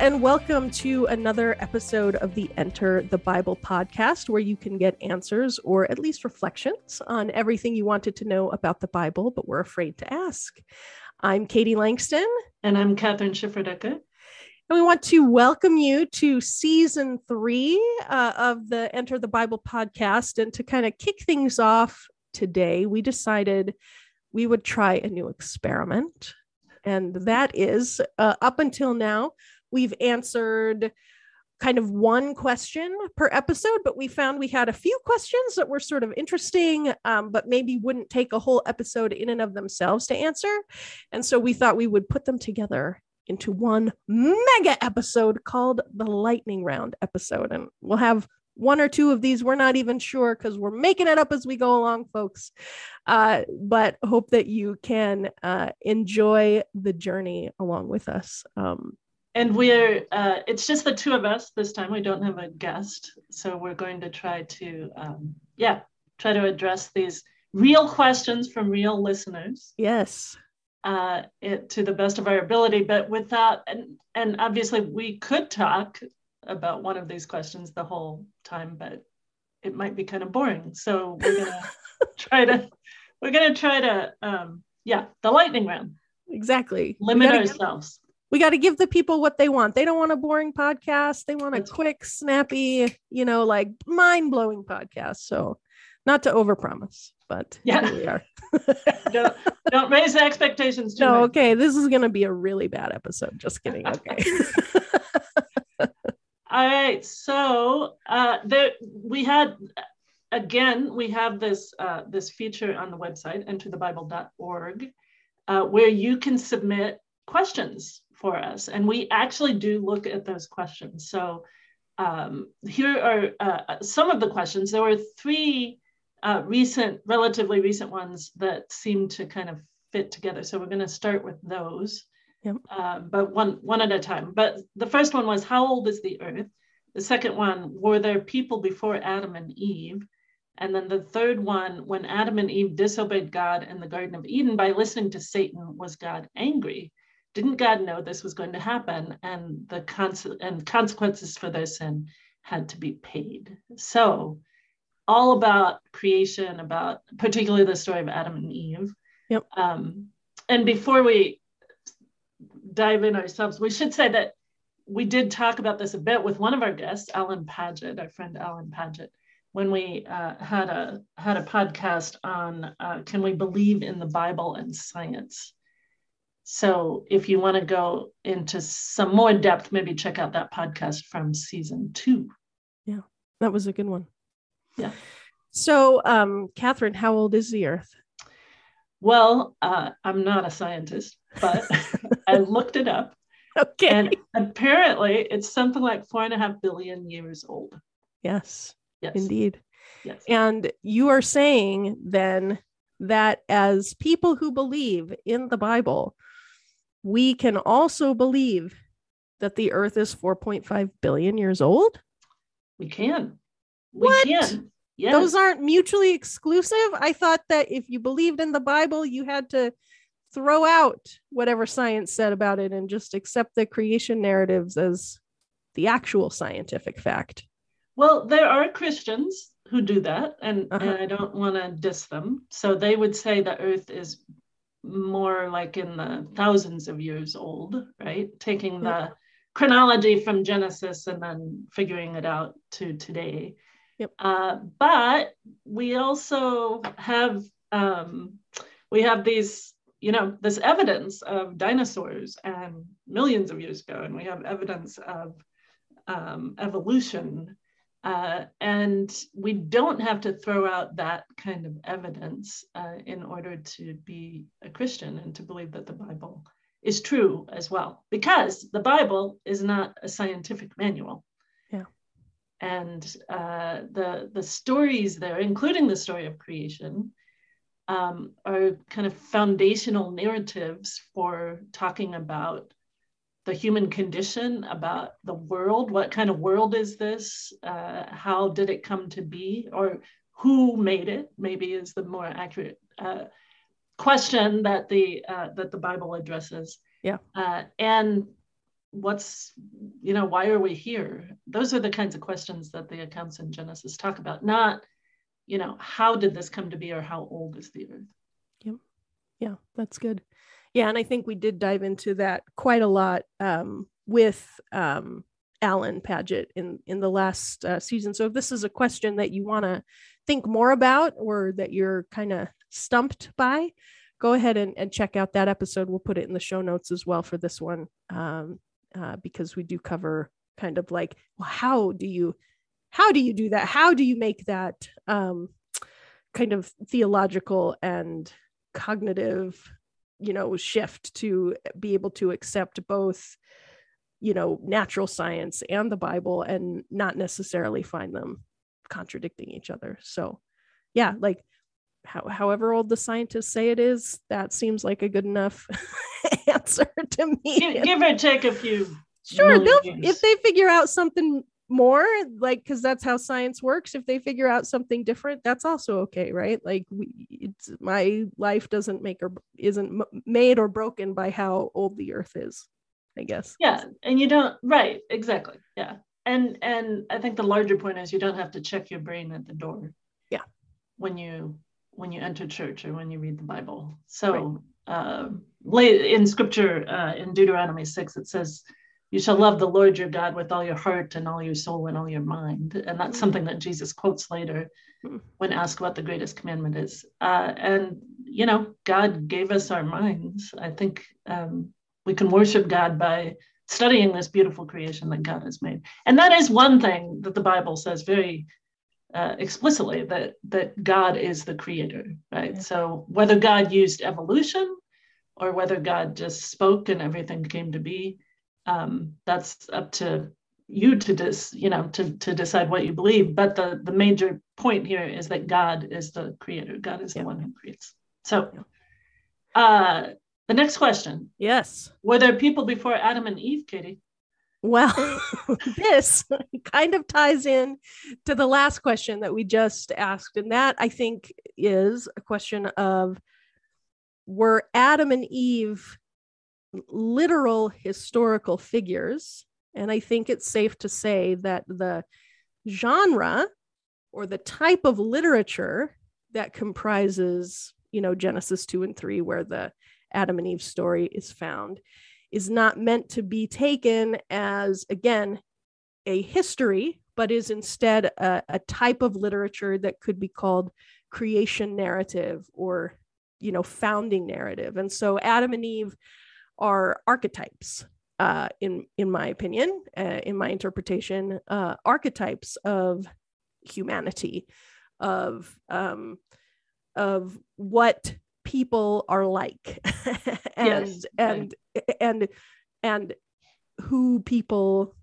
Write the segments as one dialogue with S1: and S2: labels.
S1: and welcome to another episode of the Enter the Bible podcast, where you can get answers or at least reflections on everything you wanted to know about the Bible, but were afraid to ask. I'm Katie Langston.
S2: And I'm Kathryn Schifferdecker. And
S1: we want to welcome you to season three uh, of the Enter the Bible podcast. And to kind of kick things off today, we decided we would try a new experiment. And that is uh, up until now, we've answered kind of one question per episode, but we found we had a few questions that were sort of interesting, um, but maybe wouldn't take a whole episode in and of themselves to answer. And so we thought we would put them together into one mega episode called the Lightning Round episode. And we'll have one or two of these. We're not even sure because we're making it up as we go along, folks. Uh, but hope that you can uh, enjoy the journey along with us. Um,
S2: and we're uh, it's just the two of us this time. We don't have a guest. So we're going to try to um, yeah try to address these real questions from real listeners.
S1: Yes.
S2: Uh, it, to the best of our ability. But without and and obviously we could talk about one of these questions the whole time but it might be kind of boring. So we're gonna try to we're gonna try to um, yeah the lightning round.
S1: Exactly.
S2: Limit ourselves
S1: we got to give the people what they want. They don't want a boring podcast. They want a quick, snappy, you know, like mind blowing podcast. So, not to overpromise, but
S2: yeah, we are. don't, don't raise the expectations.
S1: no, much. okay. This is going to be a really bad episode. Just kidding. Okay.
S2: All right. So, uh, there we had again we have this uh, this feature on the website enterthebible.org uh, where you can submit questions for us. And we actually do look at those questions. So um, here are uh, some of the questions. There were three uh, recent, relatively recent ones that seem to kind of fit together. So we're going to start with those, yep. uh, but one one at a time. But the first one was, how old is the earth? The second one, were there people before Adam and Eve? And then the third one, when Adam and Eve disobeyed God in the Garden of Eden by listening to Satan, was God angry? Didn't God know this was going to happen and the cons- and consequences for their sin had to be paid? So, all about creation, about particularly the story of Adam and Eve.
S1: Yep.
S2: Um, and before we dive in ourselves, we should say that we did talk about this a bit with one of our guests, Alan Padgett, our friend Alan Padgett, when we uh, had a had a podcast on uh, can we believe in the Bible and science. So if you want to go into some more depth, maybe check out that podcast from season two.
S1: Yeah, that was a good one.
S2: Yeah.
S1: So, um, Kathryn, how old is the Earth?
S2: Well, uh, I'm not a scientist, but I looked it up.
S1: Okay.
S2: And apparently it's something like four and a half billion years old.
S1: Yes.
S2: Yes.
S1: Indeed.
S2: Yes.
S1: And you are saying then that as people who believe in the Bible, we can also believe that the earth is 4.5 billion years old?
S2: We can.
S1: We what? can. Yes. Those aren't mutually exclusive. I thought that if you believed in the Bible, you had to throw out whatever science said about it and just accept the creation narratives as the actual scientific fact.
S2: Well, there are Christians who do that, and, uh-huh. and I don't want to diss them. So they would say the earth is more like in the thousands of years old, right? Taking the chronology from Genesis and then figuring it out to today.
S1: Yep.
S2: Uh, but we also have um, we have these, you know, this evidence of dinosaurs and millions of years ago, and we have evidence of um, evolution uh, and we don't have to throw out that kind of evidence uh, in order to be a Christian and to believe that the Bible is true as well, because the Bible is not a scientific manual.
S1: Yeah.
S2: And uh, the, the stories there, including the story of creation, um, are kind of foundational narratives for talking about the human condition, about the world. What kind of world is this? Uh, how did it come to be? Or who made it? Maybe is the more accurate uh, question that the uh, that the Bible addresses.
S1: Yeah.
S2: Uh, and what's you know why are we here those are the kinds of questions that the accounts in genesis talk about not you know how did this come to be or how old is the earth
S1: yep yeah that's good yeah and i think we did dive into that quite a lot um, with um, alan padgett in in the last uh, season. So if this is a question that you want to think more about or that you're kind of stumped by go ahead and, and check out that episode. We'll put it in the show notes as well for this one um, uh, because we do cover kind of like well how do you how do you do that? How do you make that um, kind of theological and cognitive you know shift to be able to accept both you know natural science and the bible and not necessarily find them contradicting each other. So yeah like how, however old the scientists say it is that seems like a good enough answer to me.
S2: Give, give or take a few
S1: sure they'll if they figure out something more like because that's how science works. If they figure out something different that's also okay right? Like we it's my life doesn't make or isn't made or broken by how old the earth is i guess.
S2: Yeah and you don't right exactly yeah. And and i think the larger point is you don't have to check your brain at the door.
S1: Yeah.
S2: When you when you enter church or when you read the bible. So right. uh, late in scripture uh, in deuteronomy 6 it says you shall love the Lord your God with all your heart and all your soul and all your mind. And that's mm. something that Jesus quotes later mm. when asked what the greatest commandment is. Uh, and, you know, God gave us our minds. I think um, we can worship God by studying this beautiful creation that God has made. And that is one thing that the Bible says very uh, explicitly that that God is the creator, right? Yeah. So whether God used evolution or whether God just spoke and everything came to be, um, that's up to you to dis, you know, to, to decide what you believe. But the, the major point here is that God is the creator. God is yeah. the one who creates. So uh, the next question.
S1: Yes.
S2: Were there people before Adam and Eve, Katie?
S1: Well, this kind of ties in to the last question that we just asked. And that I think is a question of were Adam and Eve literal historical figures. And I think it's safe to say that the genre or the type of literature that comprises, you know, Genesis 2 and 3, where the Adam and Eve story is found, is not meant to be taken as, again, a history, but is instead a, a type of literature that could be called creation narrative or, you know, founding narrative. And so Adam and Eve are archetypes. Uh, in in my opinion, uh, in my interpretation, uh, archetypes of humanity, of um, of what people are like, and yes, and and and who people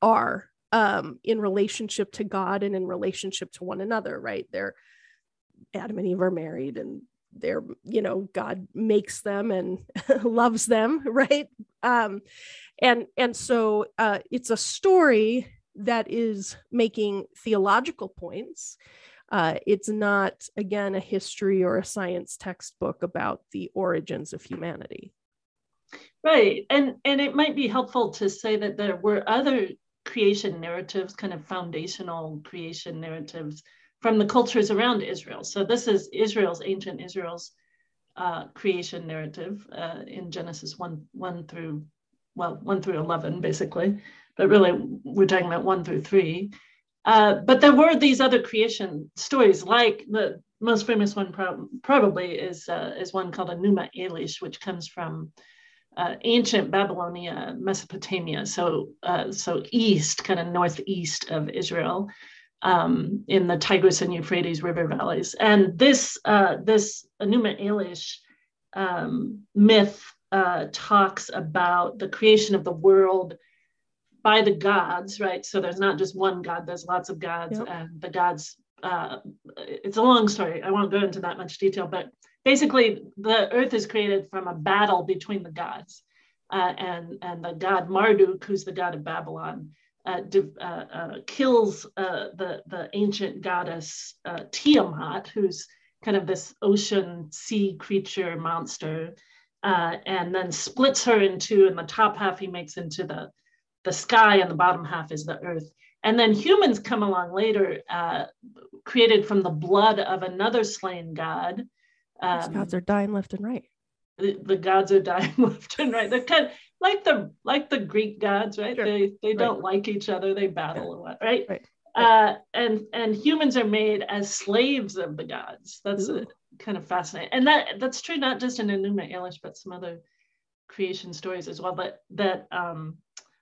S1: are um, in relationship to God and in relationship to one another. Right? They're Adam and Eve are married, and they're you know god makes them and loves them right? Um and and so uh it's a story that is making theological points. Uh, it's not again a history or a science textbook about the origins of humanity.
S2: Right and and it might be helpful to say that there were other creation narratives kind of foundational creation narratives from the cultures around Israel. So this is Israel's ancient Israel's uh, creation narrative uh, in Genesis one one through well one through eleven basically, but really we're talking about one through three. Uh, but there were these other creation stories, like the most famous one pro- probably is uh, is one called Enuma Elish, which comes from uh, ancient Babylonia, Mesopotamia, so uh, so east, kind of northeast of Israel, um, in the Tigris and Euphrates river valleys. And this uh, this Enuma Elish um, myth uh, talks about the creation of the world by the gods, right? So there's not just one god; there's lots of gods, yep. and the gods. Uh, it's a long story. I won't go into that much detail, but basically, the earth is created from a battle between the gods. Uh, and and the god Marduk, who's the god of Babylon, kills uh, the, the ancient goddess uh, Tiamat, who's kind of this ocean sea creature monster. uh, and then splits her in two, and the top half he makes into the the sky, and the bottom half is the earth. And then humans come along later, uh, created from the blood of another slain god.
S1: Um, gods are dying left and right.
S2: The, the, gods are dying left and right. They're kind of like the like the Greek gods, right? Sure. They they don't right. like each other. They battle a lot, right? right. Uh, and and humans are made as slaves of the gods. That's a, kind of fascinating, and that that's true not just in Enuma Elish, but some other creation stories as well. But that um,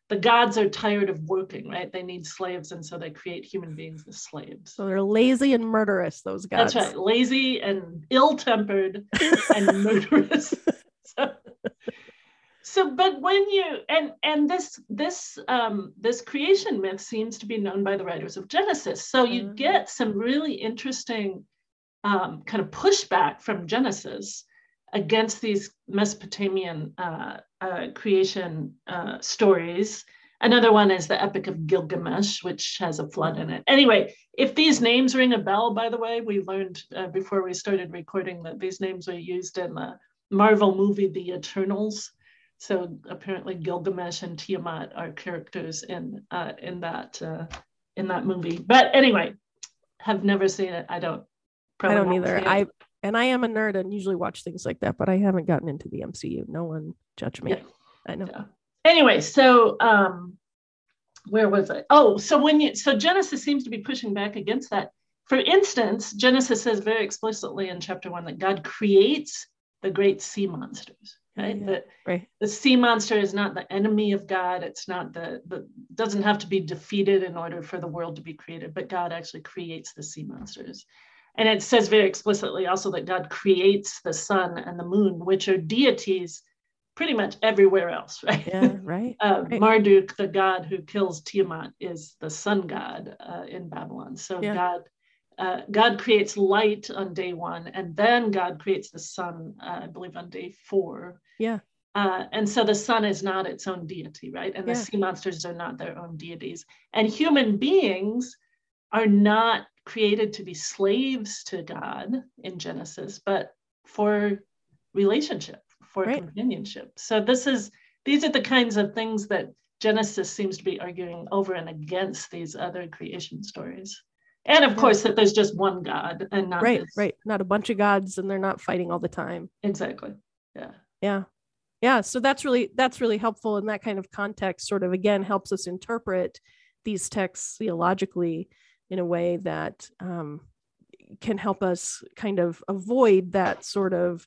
S2: the gods are tired of working, right? They need slaves, and so they create human beings as slaves.
S1: So they're lazy and murderous. Those gods.
S2: That's right, lazy and ill-tempered and murderous. So, so, but when you and and this this um, this creation myth seems to be known by the writers of Genesis. So you mm-hmm. get some really interesting um, kind of pushback from Genesis against these Mesopotamian uh, uh, creation uh, stories. Another one is the Epic of Gilgamesh, which has a flood in it. Anyway, if these names ring a bell, by the way, we learned uh, before we started recording that these names were used in the Marvel movie The Eternals. So apparently, Gilgamesh and Tiamat are characters in uh, in that uh, in that movie. But anyway, have never seen it. I don't.
S1: I don't either. I and I am a nerd and usually watch things like that, but I haven't gotten into the MCU. No one judge me. Yeah. I know. Yeah.
S2: Anyway, so um, where was I? Oh, so when you so Genesis seems to be pushing back against that. For instance, Genesis says very explicitly in chapter one that God creates the great sea monsters. Right? Yeah, that
S1: right.
S2: the sea monster is not the enemy of God. It's not the the doesn't have to be defeated in order for the world to be created, but God actually creates the sea monsters. And it says very explicitly also that God creates the sun and the moon, which are deities pretty much everywhere else, right?
S1: Yeah, right.
S2: uh,
S1: right.
S2: Marduk, the god who kills Tiamat, is the sun god uh, in Babylon. So yeah. God, uh, God creates light on day one, and then God creates the sun, uh, I believe, on day four.
S1: Yeah.
S2: Uh, and so the sun is not its own deity, right? And the sea monsters are not their own deities. And human beings are not created to be slaves to God in Genesis, but for relationship, for right. companionship. So this is these are the kinds of things that Genesis seems to be arguing over and against these other creation stories. And of yeah. course that there's just one God and not
S1: right,
S2: this.
S1: right, not a bunch of gods and they're not fighting all the time.
S2: Exactly. Yeah.
S1: Yeah. Yeah. So that's really that's really helpful in that kind of context, sort of again helps us interpret these texts theologically in a way that um, can help us kind of avoid that sort of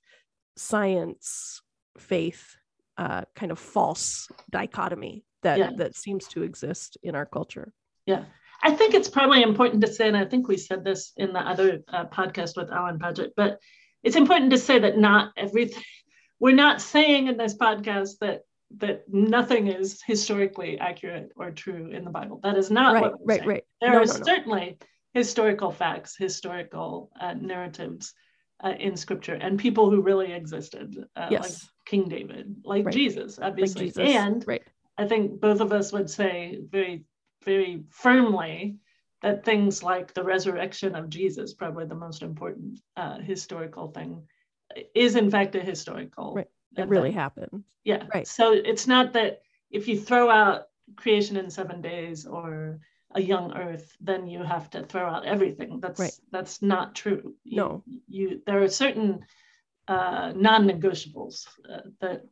S1: science faith uh, kind of false dichotomy that yeah. that seems to exist in our culture
S2: yeah i think it's probably important to say and i think we said this in the other uh, podcast with alan Padgett, but it's important to say that not everything we're not saying in this podcast that that nothing is historically accurate or true in the Bible. That is not
S1: right,
S2: what
S1: we're right, saying. right.
S2: There no, are no, no. certainly historical facts, historical uh, narratives uh, in Scripture, and people who really existed, uh, yes. like King David, like right. Jesus, obviously. Like Jesus. And
S1: right.
S2: I think both of us would say very, very firmly that things like the resurrection of Jesus, probably the most important uh, historical thing, is in fact a historical
S1: right it really happened.
S2: Yeah.
S1: Right.
S2: So it's not that if you throw out creation in seven days or a young earth, then you have to throw out everything. That's
S1: right.
S2: that's not true. You,
S1: no.
S2: You there are certain uh, non-negotiables uh, that.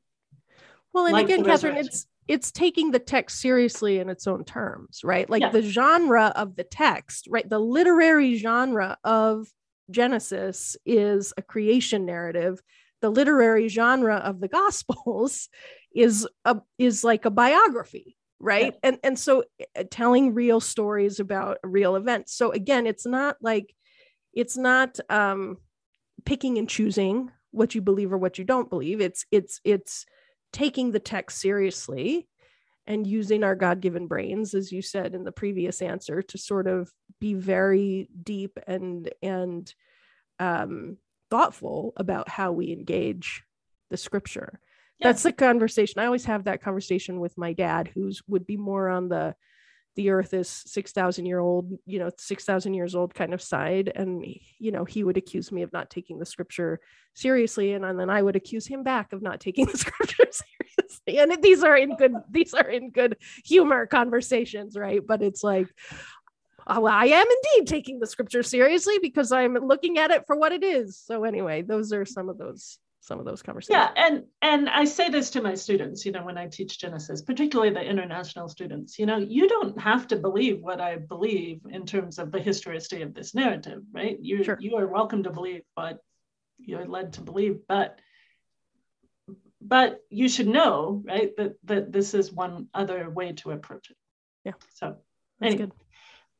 S1: Well, and like again, Kathryn, it's it's taking the text seriously in its own terms, right? Like yeah. the genre of the text, right? The literary genre of Genesis is a creation narrative the literary genre of the gospels is a is like a biography right yeah. and and so uh, telling real stories about real events so again it's not like it's not um picking and choosing what you believe or what you don't believe it's it's it's taking the text seriously and using our god-given brains as you said in the previous answer to sort of be very deep and and um thoughtful about how we engage the scripture. That's the conversation. I always have that conversation with my dad, who's would be more on the the earth is 6000 year old you know 6000 years old kind of side. And you know he would accuse me of not taking the scripture seriously. And, then i would accuse him back of not taking the scripture seriously. And these are in good these are in good humor conversations right? But it's like oh, I am indeed taking the scripture seriously because I'm looking at it for what it is. So anyway, those are some of those some of those conversations.
S2: Yeah, and and I say this to my students, you know, when I teach Genesis, particularly the international students, you know, you don't have to believe what I believe in terms of the historicity of this narrative, right? You sure. you are welcome to believe what you're led to believe, but but you should know, right, that that this is one other way to approach it.
S1: Yeah.
S2: So That's anyway. good.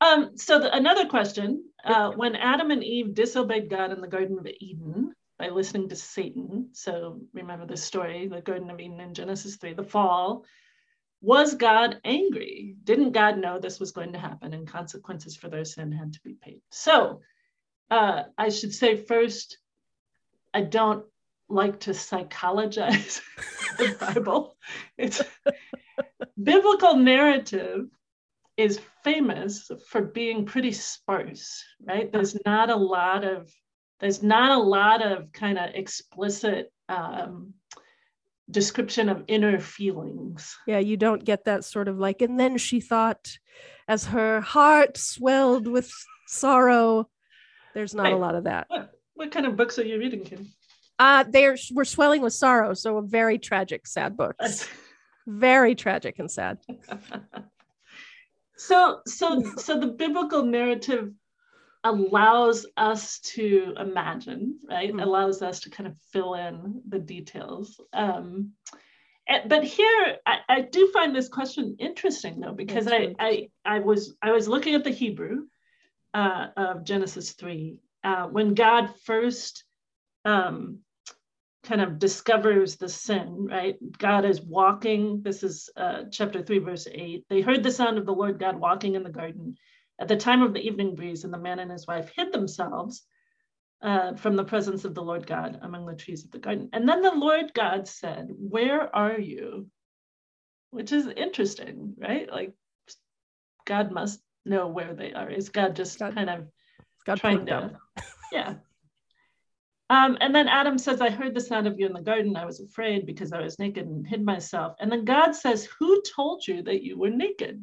S2: Um, so the, another question: uh, When Adam and Eve disobeyed God in the Garden of Eden, by listening to Satan. So remember the story, the Garden of Eden in Genesis 3, the fall. Was God angry? Didn't God know this was going to happen and consequences for their sin had to be paid? So uh, I should say first, I don't like to psychologize the Bible. It's biblical narrative is famous for being pretty sparse, right? There's not a lot of there's not a lot of kind of explicit um, description of inner feelings.
S1: Yeah, you don't get that sort of like, and then she thought, as her heart swelled with sorrow. There's not a lot of that.
S2: What, what kind of books are you reading, Kim?
S1: Uh, they're we're swelling with sorrow, so a very tragic, sad books. very tragic and sad.
S2: so, so, so the biblical narrative allows us to imagine, right? Mm-hmm. Allows us to kind of fill in the details. Um, but here, I, I, do find this question interesting though, because I, I, I was I was looking at the Hebrew uh, of Genesis three uh, when God first um, kind of discovers the sin, right? God is walking. This is uh, chapter 3, verse 8. They heard the sound of the Lord God walking in the garden at the time of the evening breeze, and the man and his wife hid themselves uh, from the presence of the Lord God among the trees of the garden. And then the Lord God said, Where are you? Which is interesting, right? Like God must know where they are. Is God just God, kind of God trying to, yeah. Um, and then Adam says, I heard the sound of you in the garden. I was afraid because I was naked and hid myself. And then God says, Who told you that you were naked?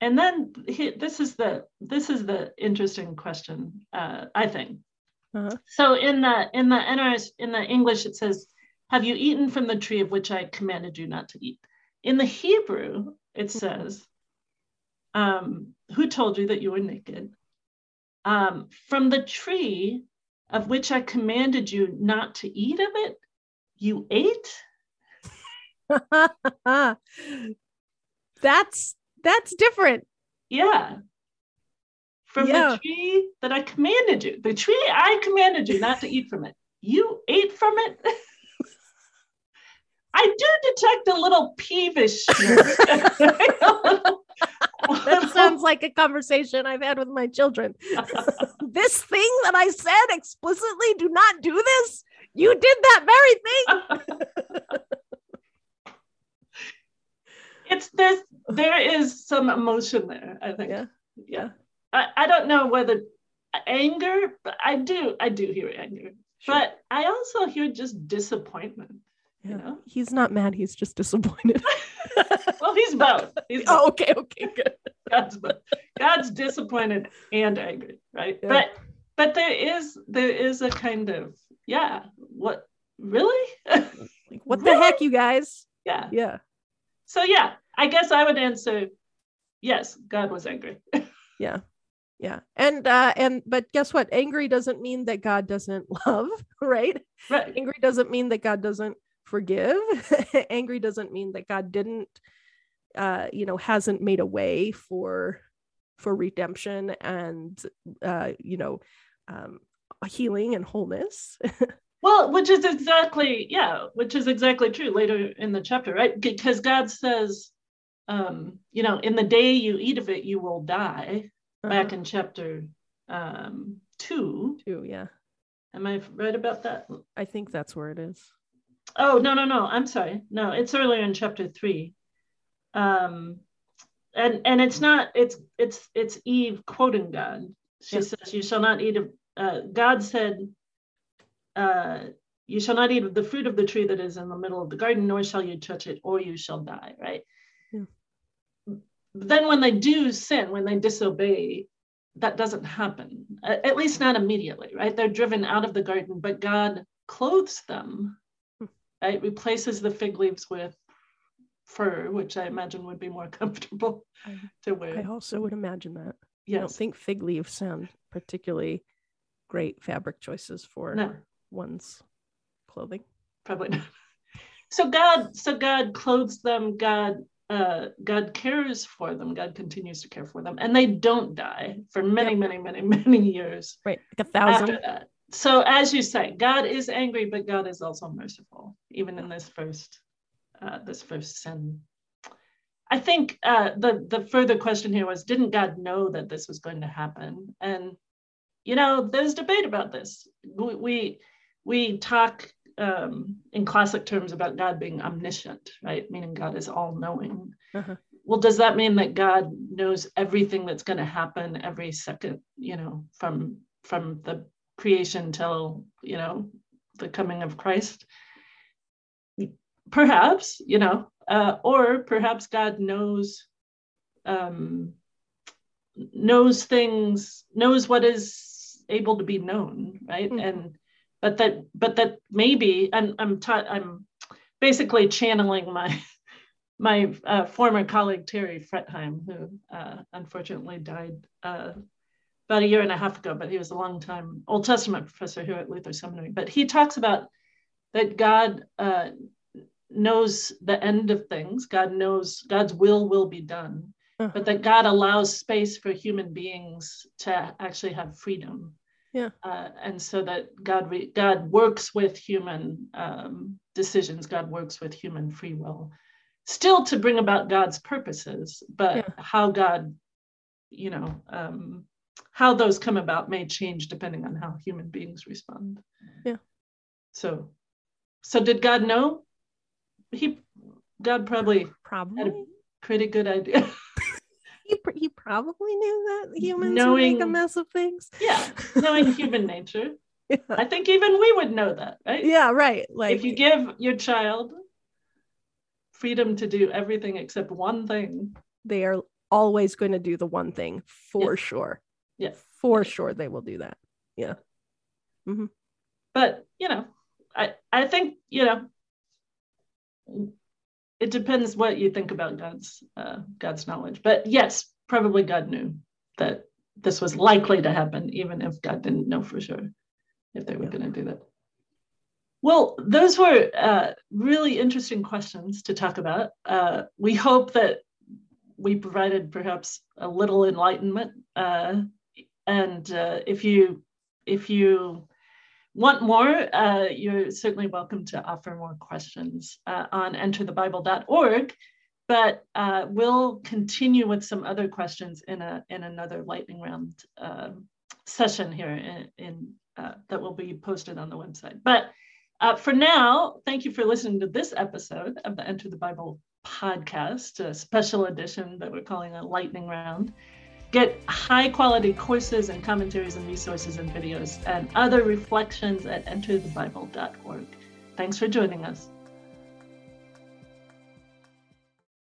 S2: And then he, this is the this is the interesting question uh, i think. Uh-huh. so in the in the NRS, in the english it says have you eaten from the tree of which i commanded you not to eat? In the hebrew it says um, who told you that you were naked? Um, from the tree of which i commanded you not to eat of it you ate?
S1: That's that's different.
S2: Yeah. From yeah. the tree that I commanded you, the tree I commanded you not to eat from it. You ate from it. I do detect a little peevish.
S1: that sounds like a conversation I've had with my children. this thing that I said explicitly, do not do this. You did that very thing.
S2: It's there's there is some emotion there i think yeah yeah I, I don't know whether anger but i do i do hear anger sure. but i also hear just disappointment yeah. you know
S1: he's not mad he's just disappointed
S2: well he's both he's
S1: oh, both. oh okay okay good
S2: god's both. god's disappointed and angry right yeah. but but there is there is a kind of yeah what really
S1: like, what really? the heck you guys
S2: yeah
S1: yeah
S2: so yeah, I guess I would answer yes, God was angry.
S1: yeah. Yeah. And uh and but guess what? Angry doesn't mean that God doesn't love, right?
S2: Right.
S1: Angry doesn't mean that God doesn't forgive. angry doesn't mean that God didn't uh you know hasn't made a way for for redemption and uh you know um healing and wholeness.
S2: Well, which is exactly, yeah, which is exactly true later in the chapter, right? Because God says, um, you know, in the day you eat of it, you will die. Uh-huh. Back in chapter um, two.
S1: Two, yeah.
S2: Am I right about that?
S1: I think that's where it is.
S2: Oh no no no! I'm sorry. No, it's earlier in chapter three. Um, and and it's not it's it's it's eve quoting god she says you shall not eat of uh, god said uh, you shall not eat of the fruit of the tree that is in the middle of the garden nor shall you touch it or you shall die right yeah. then when they do sin when they disobey that doesn't happen at least not immediately right they're driven out of the garden but god clothes them hmm. right replaces the fig leaves with fur, which I imagine would be more comfortable to wear.
S1: I also would imagine that.
S2: Yes.
S1: I don't think fig leaves sound particularly great fabric choices for no. One's clothing.
S2: Probably not. So God, so God clothes them. God, uh, God cares for them. God continues to care for them, and they don't die for many, yep. many, many, many years.
S1: Right, like a thousand.
S2: After that. So, as you say, God is angry, but God is also merciful, even in this first uh, this first sin. I think uh, the the further question here was, didn't God know that this was going to happen? And you know, there's debate about this. We we, we talk um, in classic terms about God being omniscient, right? Meaning God is all knowing. Uh-huh. Well, does that mean that God knows everything that's going to happen every second? You know, from from the creation till you know the coming of Christ perhaps you know uh, or perhaps god knows um, knows things knows what is able to be known right mm-hmm. and but that but that maybe and i'm ta- i'm basically channeling my my uh, former colleague terry fretheim who uh, unfortunately died uh, about a year and a half ago but he was a long time old testament professor here at luther seminary but he talks about that god uh, knows the end of things. God knows God's will will be done, but that God allows space for human beings to actually have freedom.
S1: Yeah.
S2: Uh, and so that God re- God works with human um, decisions. God works with human free will, still to bring about God's purposes. But yeah. how God, you know, um, how those come about may change depending on how human beings respond.
S1: Yeah.
S2: So, so did God know? he God probably
S1: probably
S2: had a pretty good idea.
S1: probably knew that humans knowing, make a mess of things.
S2: Yeah, knowing human nature. Yeah. I think even we would know that, right?
S1: Yeah, right. Like
S2: if you give your child freedom to do everything except one thing,
S1: they are always going to do the one thing for
S2: yeah.
S1: sure.
S2: Yeah,
S1: for sure they will do that. Yeah.
S2: Mm-hmm. But you know, I I think you know it depends what you think about God's uh, God's knowledge. But yes, probably God knew that this was likely to happen, even if God didn't know for sure if they were yeah. going to do that. Well, those were uh, really interesting questions to talk about. Uh, we hope that we provided perhaps a little enlightenment. Uh, and uh, if you if you want more, uh, you're certainly welcome to offer more questions uh, on enterthebible.org. But uh, we'll continue with some other questions in a in another lightning round um, session here in, in uh, that will be posted on the website. But uh, for now, thank you for listening to this episode of the Enter the Bible podcast, a special edition that we're calling a lightning round. Get high quality courses and commentaries and resources and videos and other reflections at enterthebible.org. Thanks for joining us.